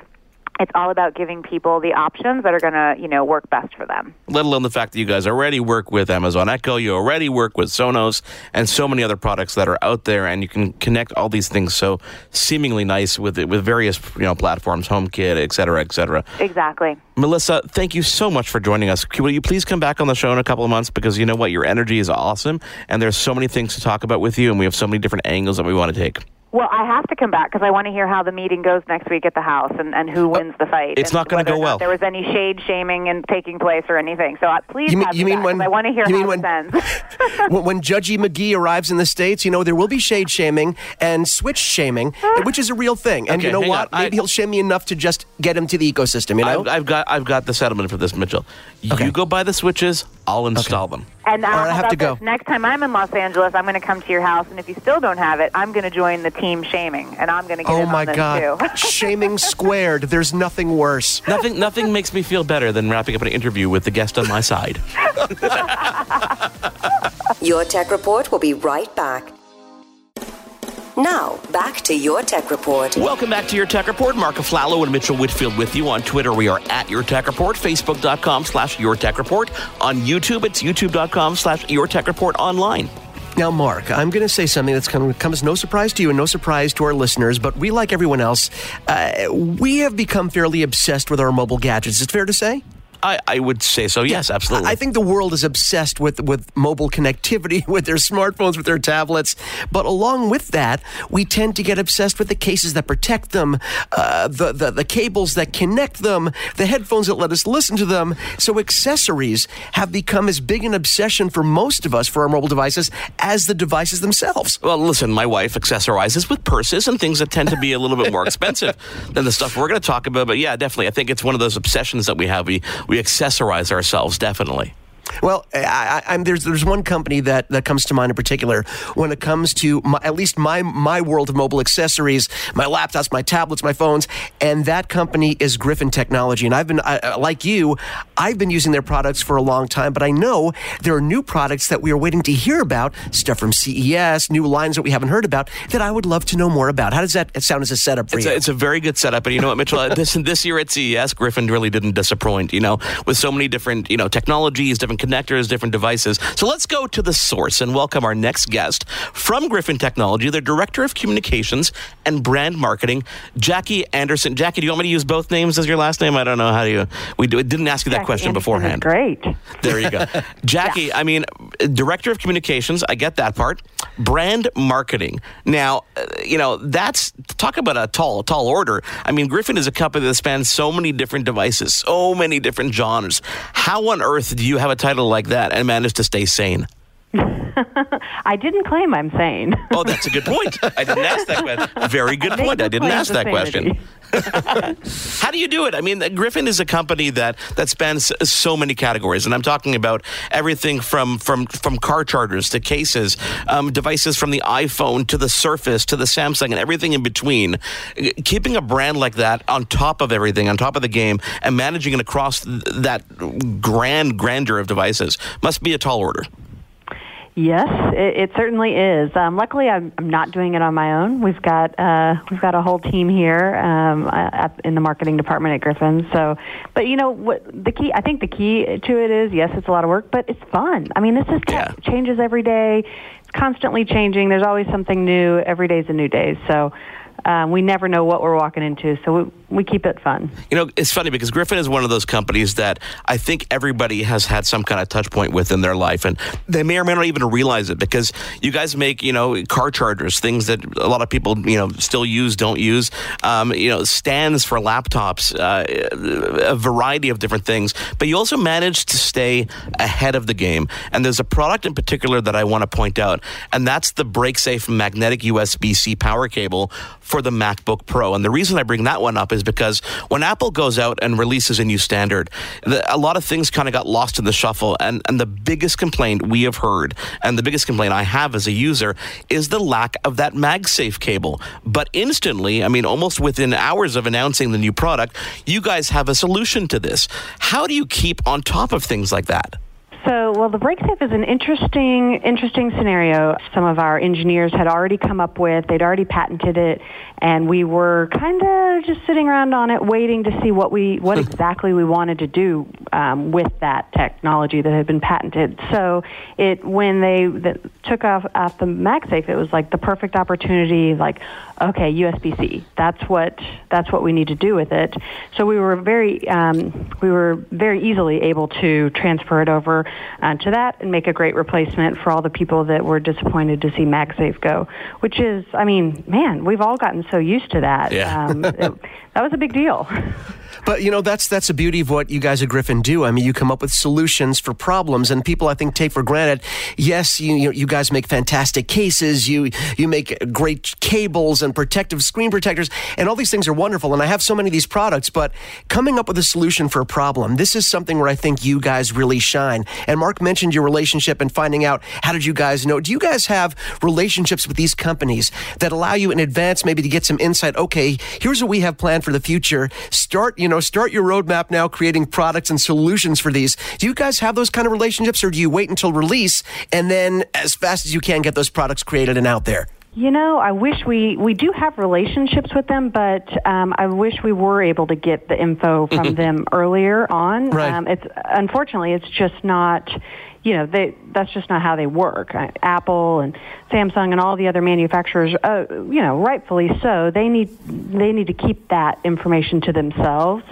It's all about giving people the options that are going to you know work best for them. let alone the fact that you guys already work with Amazon Echo, you already work with Sonos, and so many other products that are out there, and you can connect all these things so seemingly nice with with various you know platforms, HomeKit, et cetera, et cetera. Exactly. Melissa, thank you so much for joining us. Will you please come back on the show in a couple of months because you know what, your energy is awesome, and there's so many things to talk about with you, and we have so many different angles that we want to take. Well, I have to come back because I want to hear how the meeting goes next week at the House and, and who wins the fight. it's not gonna go or not well. There was any shade shaming and taking place or anything. So uh, please You mean- have you me mean back, when- 'cause I want to hear you how mean this ends. when, when Judgy McGee arrives in the States, you know, there will be shade shaming and switch shaming, which is a real thing. And Okay, you know what? on. I- Maybe he'll shame me enough to just get him to the ecosystem, you know? I've, I've got I've got the settlement for this, Mitchell. You go buy the switches, I'll install them. And uh, All right, I have to go. this? Next time I'm in Los Angeles, I'm going to come to your house, and if you still don't have it, I'm going to join the team shaming, and I'm going to get it. oh in my on this God. too. Shaming squared. There's nothing worse. Nothing nothing makes me feel better than wrapping up an interview with the guest on my side. Your Tech Report will be right back. Now, back to Your Tech Report. Welcome back to your Tech Report. Mark Aflalo and Mitchell Whitfield with you on Twitter. We are at Your Tech Report. Facebook.com slash Your Tech Report. On YouTube, it's YouTube.com slash Your Tech Report online. Now, Mark, I'm going to say something that's going to come as no surprise to you and no surprise to our listeners, but we, like everyone else, uh, we have become fairly obsessed with our mobile gadgets. Is it fair to say? I, I would say so. Yes, absolutely. I think the world is obsessed with, with mobile connectivity, with their smartphones, with their tablets. But along with that, we tend to get obsessed with the cases that protect them, uh, the, the, the cables that connect them, the headphones that let us listen to them. So accessories have become as big an obsession for most of us for our mobile devices as the devices themselves. Well, listen, my wife accessorizes with purses and things that tend to be a little bit more expensive than the stuff we're going to talk about. But yeah, definitely. I think it's one of those obsessions that we have. We, we accessorize ourselves, definitely. Well, I, I, I'm, there's there's one company that, that comes to mind in particular when it comes to my, at least my my world of mobile accessories, my laptops, my tablets, my phones, and that company is Griffin Technology. And I've been I, like you, I've been using their products for a long time, but I know there are new products that we are waiting to hear about, stuff from CES, new lines that we haven't heard about that I would love to know more about. How does that sound as a setup for It's you? a, it's a very good setup, and you know what, Mitchell? This this year at CES, Griffin really didn't disappoint. You know, with so many different you know technologies, different connectors, different devices. So let's go to the source and welcome our next guest from Griffin Technology, their director of communications and brand marketing, Jackie Anderson. Jackie, do you want me to use both names as your last name? I don't know how do you. We do, didn't ask you that Jackie question Anderson beforehand. Great. There you go. Jackie, I mean, director of communications, I get that part. Brand marketing. Now, uh, you know, that's talk about a tall, tall order. I mean, Griffin is a company that spans so many different devices, so many different genres. How on earth do you have a title like that and manage to stay sane? I didn't claim I'm sane. Oh, that's a good point. I didn't ask that question. Very good point. I didn't ask that question. How do you do it? I mean, uh, Griffin is a company that that spans uh, so many categories, and I'm talking about everything from from from car chargers to cases, um, devices from the iPhone to the Surface to the Samsung, and everything in between. Uh, keeping a brand like that on top of everything, on top of the game, and managing it across that grand grandeur of devices must be a tall order. Yes, it, it certainly is. Um, luckily, I'm, I'm not doing it on my own. We've got uh, we've got a whole team here um, at, in the marketing department at Griffin. So, but you know what? The key, I think, the key to it is yes, it's a lot of work, but it's fun. I mean, this is tech changes every day. It's constantly changing. There's always something new. Every day's a new day. So. Um, we never know what we're walking into, so we, we keep it fun. You know, it's funny because Griffin is one of those companies that I think everybody has had some kind of touch point with in their life, and they may or may not even realize it because you guys make, you know, car chargers, things that a lot of people, you know, still use, don't use, um, you know, stands for laptops, uh, a variety of different things. But you also manage to stay ahead of the game. And there's a product in particular that I want to point out, and that's the BreakSafe magnetic USB C power cable for the MacBook Pro. And the reason I bring that one up is is because when Apple goes out and releases a new standard, the, a lot of things kind of got lost in the shuffle. And, and the biggest complaint we have heard, and the biggest complaint I have as a user, is the lack of that MagSafe cable. But instantly, I mean, almost within hours of announcing the new product, you guys have a solution to this. How do you keep on top of things like that? So, well, the break BreakSafe is an interesting, interesting scenario. Some of our engineers had already come up with; they'd already patented it, and we were kind of just sitting around on it, waiting to see what we, what exactly we wanted to do um, with that technology that had been patented. So, it when they the, took off off the MagSafe, it was like the perfect opportunity. Like, okay, USB-C. That's what that's what we need to do with it. So we were very um, we were very easily able to transfer it over uh, to that and make a great replacement for all the people that were disappointed to see MagSafe go. Which is, I mean, man, we've all gotten so used to that. Yeah. Um, it, that was a big deal. But you know that's that's the beauty of what you guys at Griffin do. I mean, you come up with solutions for problems, and people I think take for granted. Yes, you you, you guys make fantastic cases. You you make great cables and protective screen protectors, and all these things are wonderful. And I have so many of these products, but coming up with a solution for a problem, this is something where I think you guys really shine. And Mark mentioned your relationship and finding out how did you guys know? Do you guys have relationships with these companies that allow you in advance maybe to get some insight? Okay, here's what we have planned for the future. Start you know start your roadmap now, creating products and solutions for these. Do you guys have those kind of relationships, or do you wait until release and then as fast as you can get those products created and out there? You know, I wish we we do have relationships with them, but um, I wish we were able to get the info from them earlier on. Right. Um, it's unfortunately, it's just not. You know, they that's just not how they work. Uh, Apple and Samsung and all the other manufacturers, uh, you know, rightfully so. They need they need to keep that information to themselves.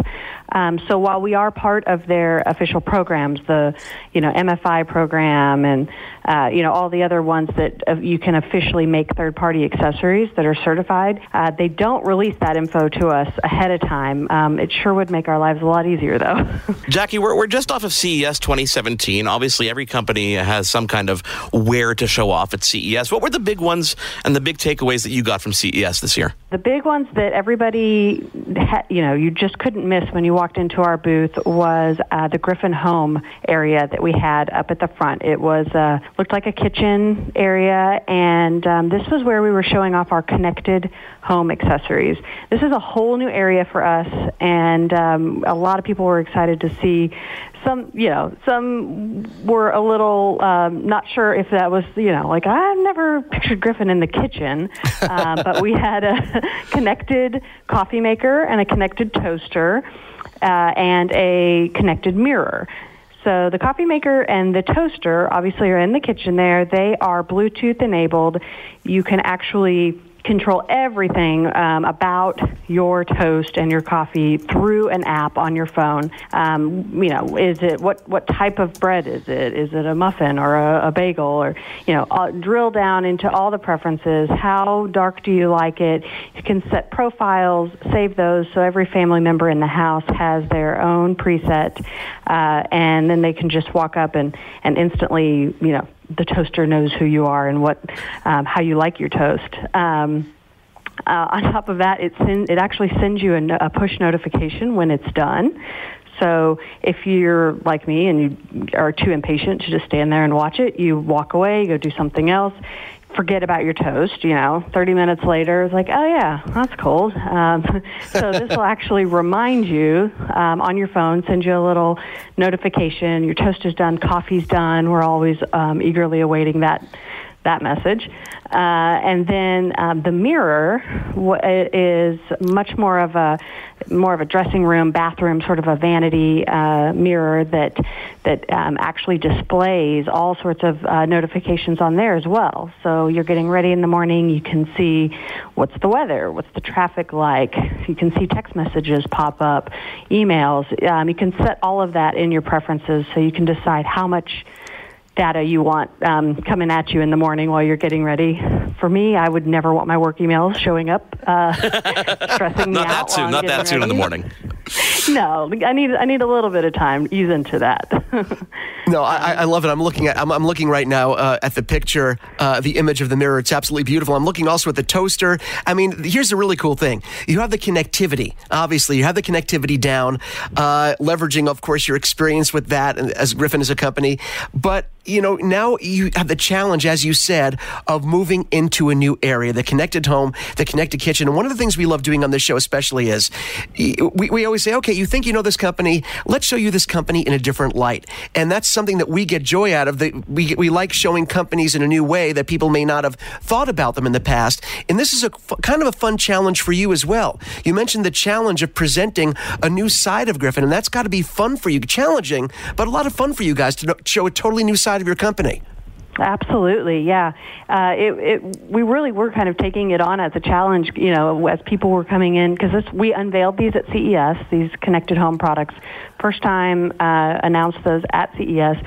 Um, so while we are part of their official programs, the you know MFI program and uh, you know all the other ones that uh, you can officially make third-party accessories that are certified, uh, they don't release that info to us ahead of time. Um, it sure would make our lives a lot easier, though. Jackie, we're, we're just off of CES 2017. Obviously, every company has some kind of where to show off at CES. What were the big ones and the big takeaways that you got from CES this year? The big ones that everybody, ha- you know, you just couldn't miss when you walked into our booth was uh, the Griffin Home area that we had up at the front. It was uh, looked like a kitchen area, and um, this was where we were showing off our connected home accessories. This is a whole new area for us, and um, a lot of people were excited to see some, you know, some were a little um, not sure if that was, you know, like I've never pictured Griffin in the kitchen, um, but we had a connected coffee maker and a connected toaster uh, and a connected mirror. So the coffee maker and the toaster obviously are in the kitchen there. They are Bluetooth enabled. You can actually control everything um, about your toast and your coffee through an app on your phone. Um, you know, is it what what type of bread is it? Is it a muffin or a, a bagel? Or you know, uh, drill down into all the preferences. How dark do you like it? You can set profiles, save those, so every family member in the house has their own preset, uh, and then they can just walk up and and instantly, you know, the toaster knows who you are and what um, how you like your toast. Um, uh, on top of that, it it actually sends you a, a push notification when it's done. So if you're like me and you are too impatient to just stand there and watch it, you walk away, go do something else, forget about your toast. You know, 30 minutes later, it's like, oh yeah, that's cold. Um, so this will actually remind you um, on your phone, send you a little notification. Your toast is done, coffee's done. We're always um, eagerly awaiting that that message. Uh, and then um, the mirror w- is much more of a more of a dressing room, bathroom, sort of a vanity uh, mirror that that um, actually displays all sorts of uh, notifications on there as well. So you're getting ready in the morning, you can see what's the weather, what's the traffic like. You can see text messages pop up, emails. Um, you can set all of that in your preferences, so you can decide how much data you want um, coming at you in the morning while you're getting ready. For me, I would never want my work emails showing up, uh, stressing me Not out. that soon. while I'm Not getting that soon in the morning. No, I need I need a little bit of time to ease into that. No, I, I love it. I'm looking at I'm, I'm looking right now uh, at the picture, uh, the image of the mirror. It's absolutely beautiful. I'm looking also at the toaster. I mean, here's the really cool thing. You have the connectivity. Obviously, you have the connectivity down, uh, leveraging, of course, your experience with that as Griffin as a company. But you know, now you have the challenge, as you said, of moving into a new area, the connected home, the connected kitchen. And one of the things we love doing on this show, especially, is we, we always say, okay, you think you know this company, let's show you this company in a different light. And that's something that we get joy out of. That we, we like showing companies in a new way that people may not have thought about them in the past. And this is a kind of a fun challenge for you as well. You mentioned the challenge of presenting a new side of Griffin, and that's got to be fun for you, challenging, but a lot of fun for you guys to show a totally new side of your company. Absolutely, yeah. Uh, it, it, we really were kind of taking it on as a challenge, you know, as people were coming in because we unveiled these at CES, these connected home products. First time uh, announced those at CES,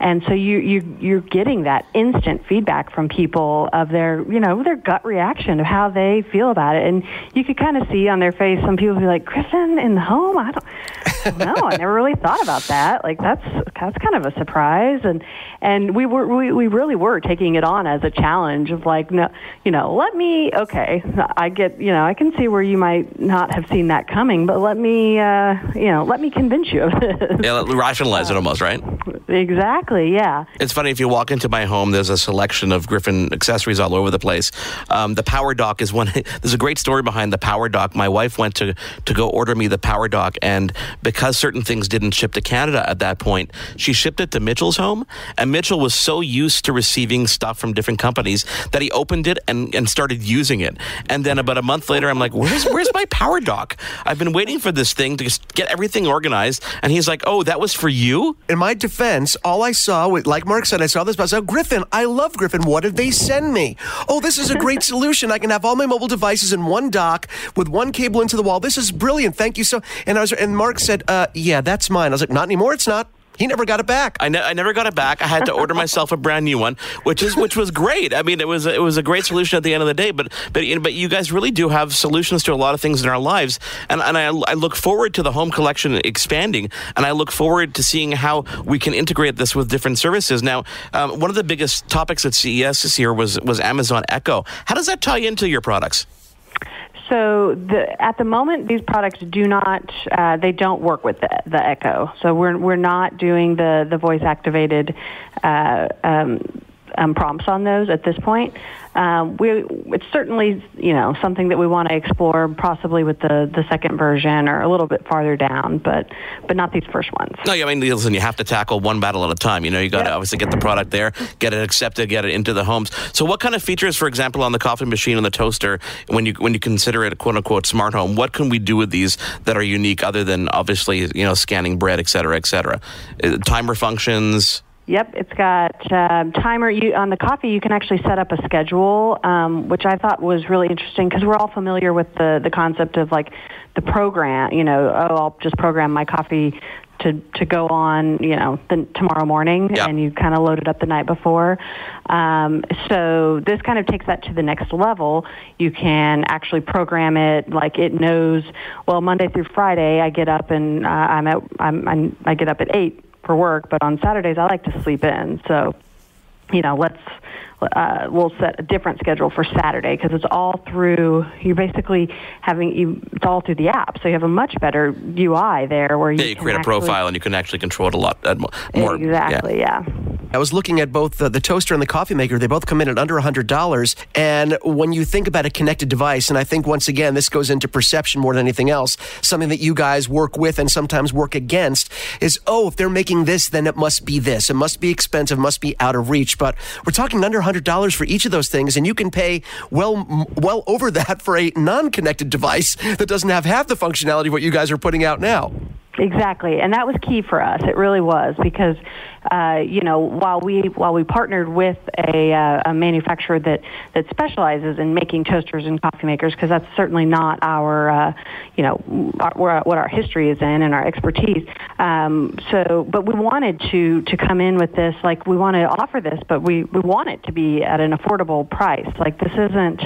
and so you you you're getting that instant feedback from people of their you know their gut reaction of how they feel about it, and you could kind of see on their face some people be like Griffin in the home. I don't, I don't know. I never really thought about that. Like that's that's kind of a surprise, and and we were we, we really were taking it on as a challenge of like no you know let me okay I get you know I can see where you might not have seen that coming, but let me uh, you know let me convince you of. Yeah, rationalize it almost, right? Exactly. Yeah. It's funny if you walk into my home, there's a selection of Griffin accessories all over the place. Um, the Power Dock is one. There's a great story behind the Power Dock. My wife went to to go order me the Power Dock, and because certain things didn't ship to Canada at that point, she shipped it to Mitchell's home, and Mitchell was so used to receiving stuff from different companies that he opened it and, and started using it. And then about a month later, I'm like, "Where's where's my Power Dock? I've been waiting for this thing to get everything organized." And he's like, "Oh, that was for you." In my defense, all I saw, was, like Mark said, I saw this, but I said, Griffin, I love Griffin. What did they send me? Oh, this is a great solution. I can have all my mobile devices in one dock with one cable into the wall. This is brilliant. Thank you so. And I was, and Mark said, uh, "Yeah, that's mine." I was like, "Not anymore. It's not." He never got it back. I, ne- I never got it back. I had to order myself a brand new one, which is which was great. I mean, it was it was a great solution at the end of the day. But but you know, but you guys really do have solutions to a lot of things in our lives, and and I, I look forward to the home collection expanding, and I look forward to seeing how we can integrate this with different services. Now, um, one of the biggest topics at CES this year was was Amazon Echo. How does that tie into your products? So the, at the moment, these products do not, uh, they don't work with the, the Echo. So we're, we're not doing the, the voice activated uh, um, um, prompts on those at this point. Um, we, it's certainly you know something that we want to explore, possibly with the, the second version or a little bit farther down, but but not these first ones. No, I mean listen, you have to tackle one battle at a time. You know, you got to yep. obviously get the product there, get it accepted, get it into the homes. So, what kind of features, for example, on the coffee machine and the toaster, when you when you consider it a quote unquote smart home, what can we do with these that are unique, other than obviously you know scanning bread, et cetera, et cetera? Uh, timer functions. Yep, it's got um, timer. You, on the coffee, you can actually set up a schedule, um, which I thought was really interesting because we're all familiar with the the concept of like the program. You know, oh, I'll just program my coffee to to go on, you know, the, tomorrow morning, yep. and you kind of load it up the night before. Um, so this kind of takes that to the next level. You can actually program it like it knows. Well, Monday through Friday, I get up and uh, I'm at I'm, I'm I get up at eight for work, but on Saturdays I like to sleep in. So, you know, let's uh, we'll set a different schedule for Saturday because it's all through. You're basically having you, it's all through the app, so you have a much better UI there where you, yeah, you create actually, a profile and you can actually control it a lot more. Exactly, yeah. yeah. I was looking at both the, the, toaster and the coffee maker. They both come in at under $100. And when you think about a connected device, and I think once again, this goes into perception more than anything else, something that you guys work with and sometimes work against is, oh, if they're making this, then it must be this. It must be expensive, must be out of reach. But we're talking under $100 for each of those things, and you can pay well, well over that for a non connected device that doesn't have half the functionality of what you guys are putting out now. Exactly, and that was key for us. It really was because, uh, you know, while we while we partnered with a, uh, a manufacturer that that specializes in making toasters and coffee makers, because that's certainly not our, uh, you know, our, what our history is in and our expertise. Um, so, but we wanted to to come in with this, like we want to offer this, but we we want it to be at an affordable price. Like this isn't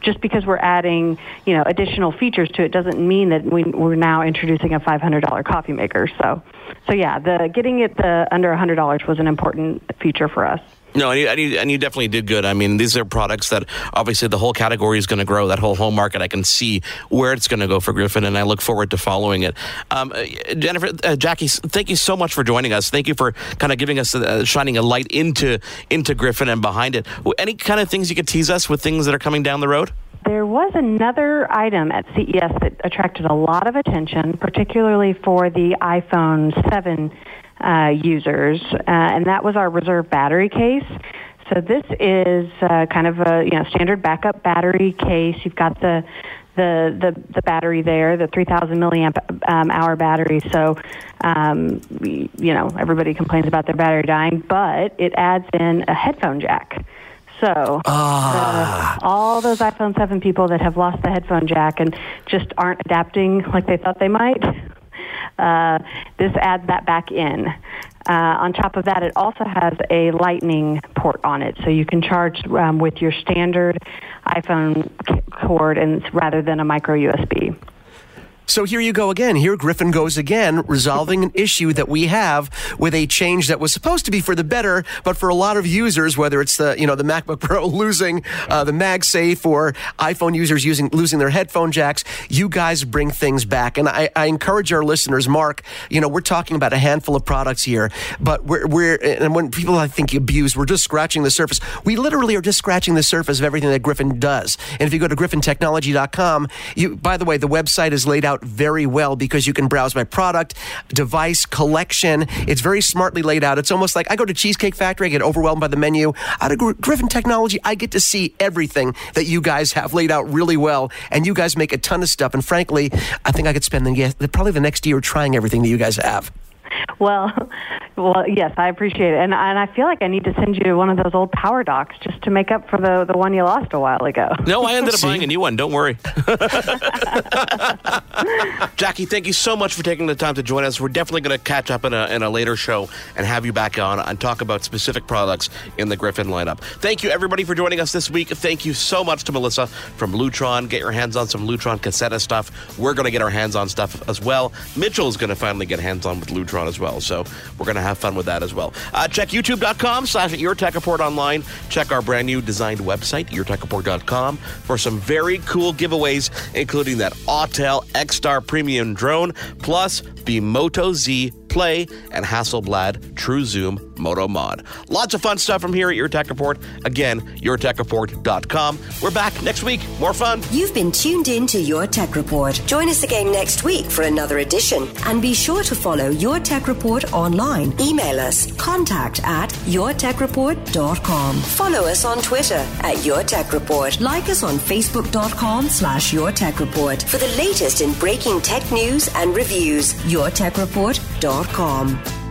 just because we're adding, you know, additional features to it doesn't mean that we, we're now introducing a $500 coffee maker. So, so yeah, the getting it the under $100 was an important feature for us. No, and you, and you, and you definitely did good. I mean, these are products that obviously the whole category is going to grow. That whole home market, I can see where it's going to go for Griffin, and I look forward to following it. Um, uh, Jennifer, uh, Jackie, thank you so much for joining us. Thank you for kind of giving us, uh, shining a light into into Griffin and behind it. Any kind of things you could tease us with things that are coming down the road? There was another item at CES that attracted a lot of attention, particularly for the iPhone 7 uh, users, uh, and that was our reserve battery case. So this is uh, kind of a you know standard backup battery case. You've got the the the, the battery there, the 3,000 milliamp um, hour battery. So um, you know everybody complains about their battery dying, but it adds in a headphone jack. So ah. uh, all those iPhone 7 people that have lost the headphone jack and just aren't adapting like they thought they might, uh, this adds that back in. Uh, on top of that, it also has a lightning port on it, so you can charge um, with your standard iPhone cord, and rather than a micro USB. So here you go again. Here Griffin goes again, resolving an issue that we have with a change that was supposed to be for the better, but for a lot of users, whether it's the you know the MacBook Pro losing uh, the MagSafe or iPhone users using losing their headphone jacks, you guys bring things back. And I, I encourage our listeners, Mark. You know we're talking about a handful of products here, but we're we're and when people I think abuse, we're just scratching the surface. We literally are just scratching the surface of everything that Griffin does. And if you go to griffintechnology.com, you by the way, the website is laid out out very well because you can browse by product, device, collection. It's very smartly laid out. It's almost like I go to Cheesecake Factory, I get overwhelmed by the menu. Out of Griffin Technology, I get to see everything that you guys have laid out really well. And you guys make a ton of stuff. And frankly, I think I could spend the, probably the next year trying everything that you guys have. Well, well, yes, I appreciate it, and and I feel like I need to send you one of those old power docks just to make up for the the one you lost a while ago. No, I ended up buying a new one. Don't worry. Jackie, thank you so much for taking the time to join us. We're definitely going to catch up in a in a later show and have you back on and talk about specific products in the Griffin lineup. Thank you everybody for joining us this week. Thank you so much to Melissa from Lutron. Get your hands on some Lutron Caseta stuff. We're going to get our hands on stuff as well. Mitchell's going to finally get hands on with Lutron as well. So we're going to have fun with that as well. Uh, check youtube.com slash Your Tech Report online. Check our brand new designed website, yourtechreport.com, for some very cool giveaways, including that Autel X-Star Premium drone, plus the Moto Z Play and Hasselblad True Zoom Moto Mod. Lots of fun stuff from here at Your Tech Report. Again, yourtechreport.com. We're back next week. More fun. You've been tuned in to Your Tech Report. Join us again next week for another edition. And be sure to follow Your Tech Report online. Email us contact at yourtechreport.com. Follow us on Twitter at Your Tech Report. Like us on facebook.com slash Your Tech Report for the latest in breaking tech news and reviews. yourtechreport.com.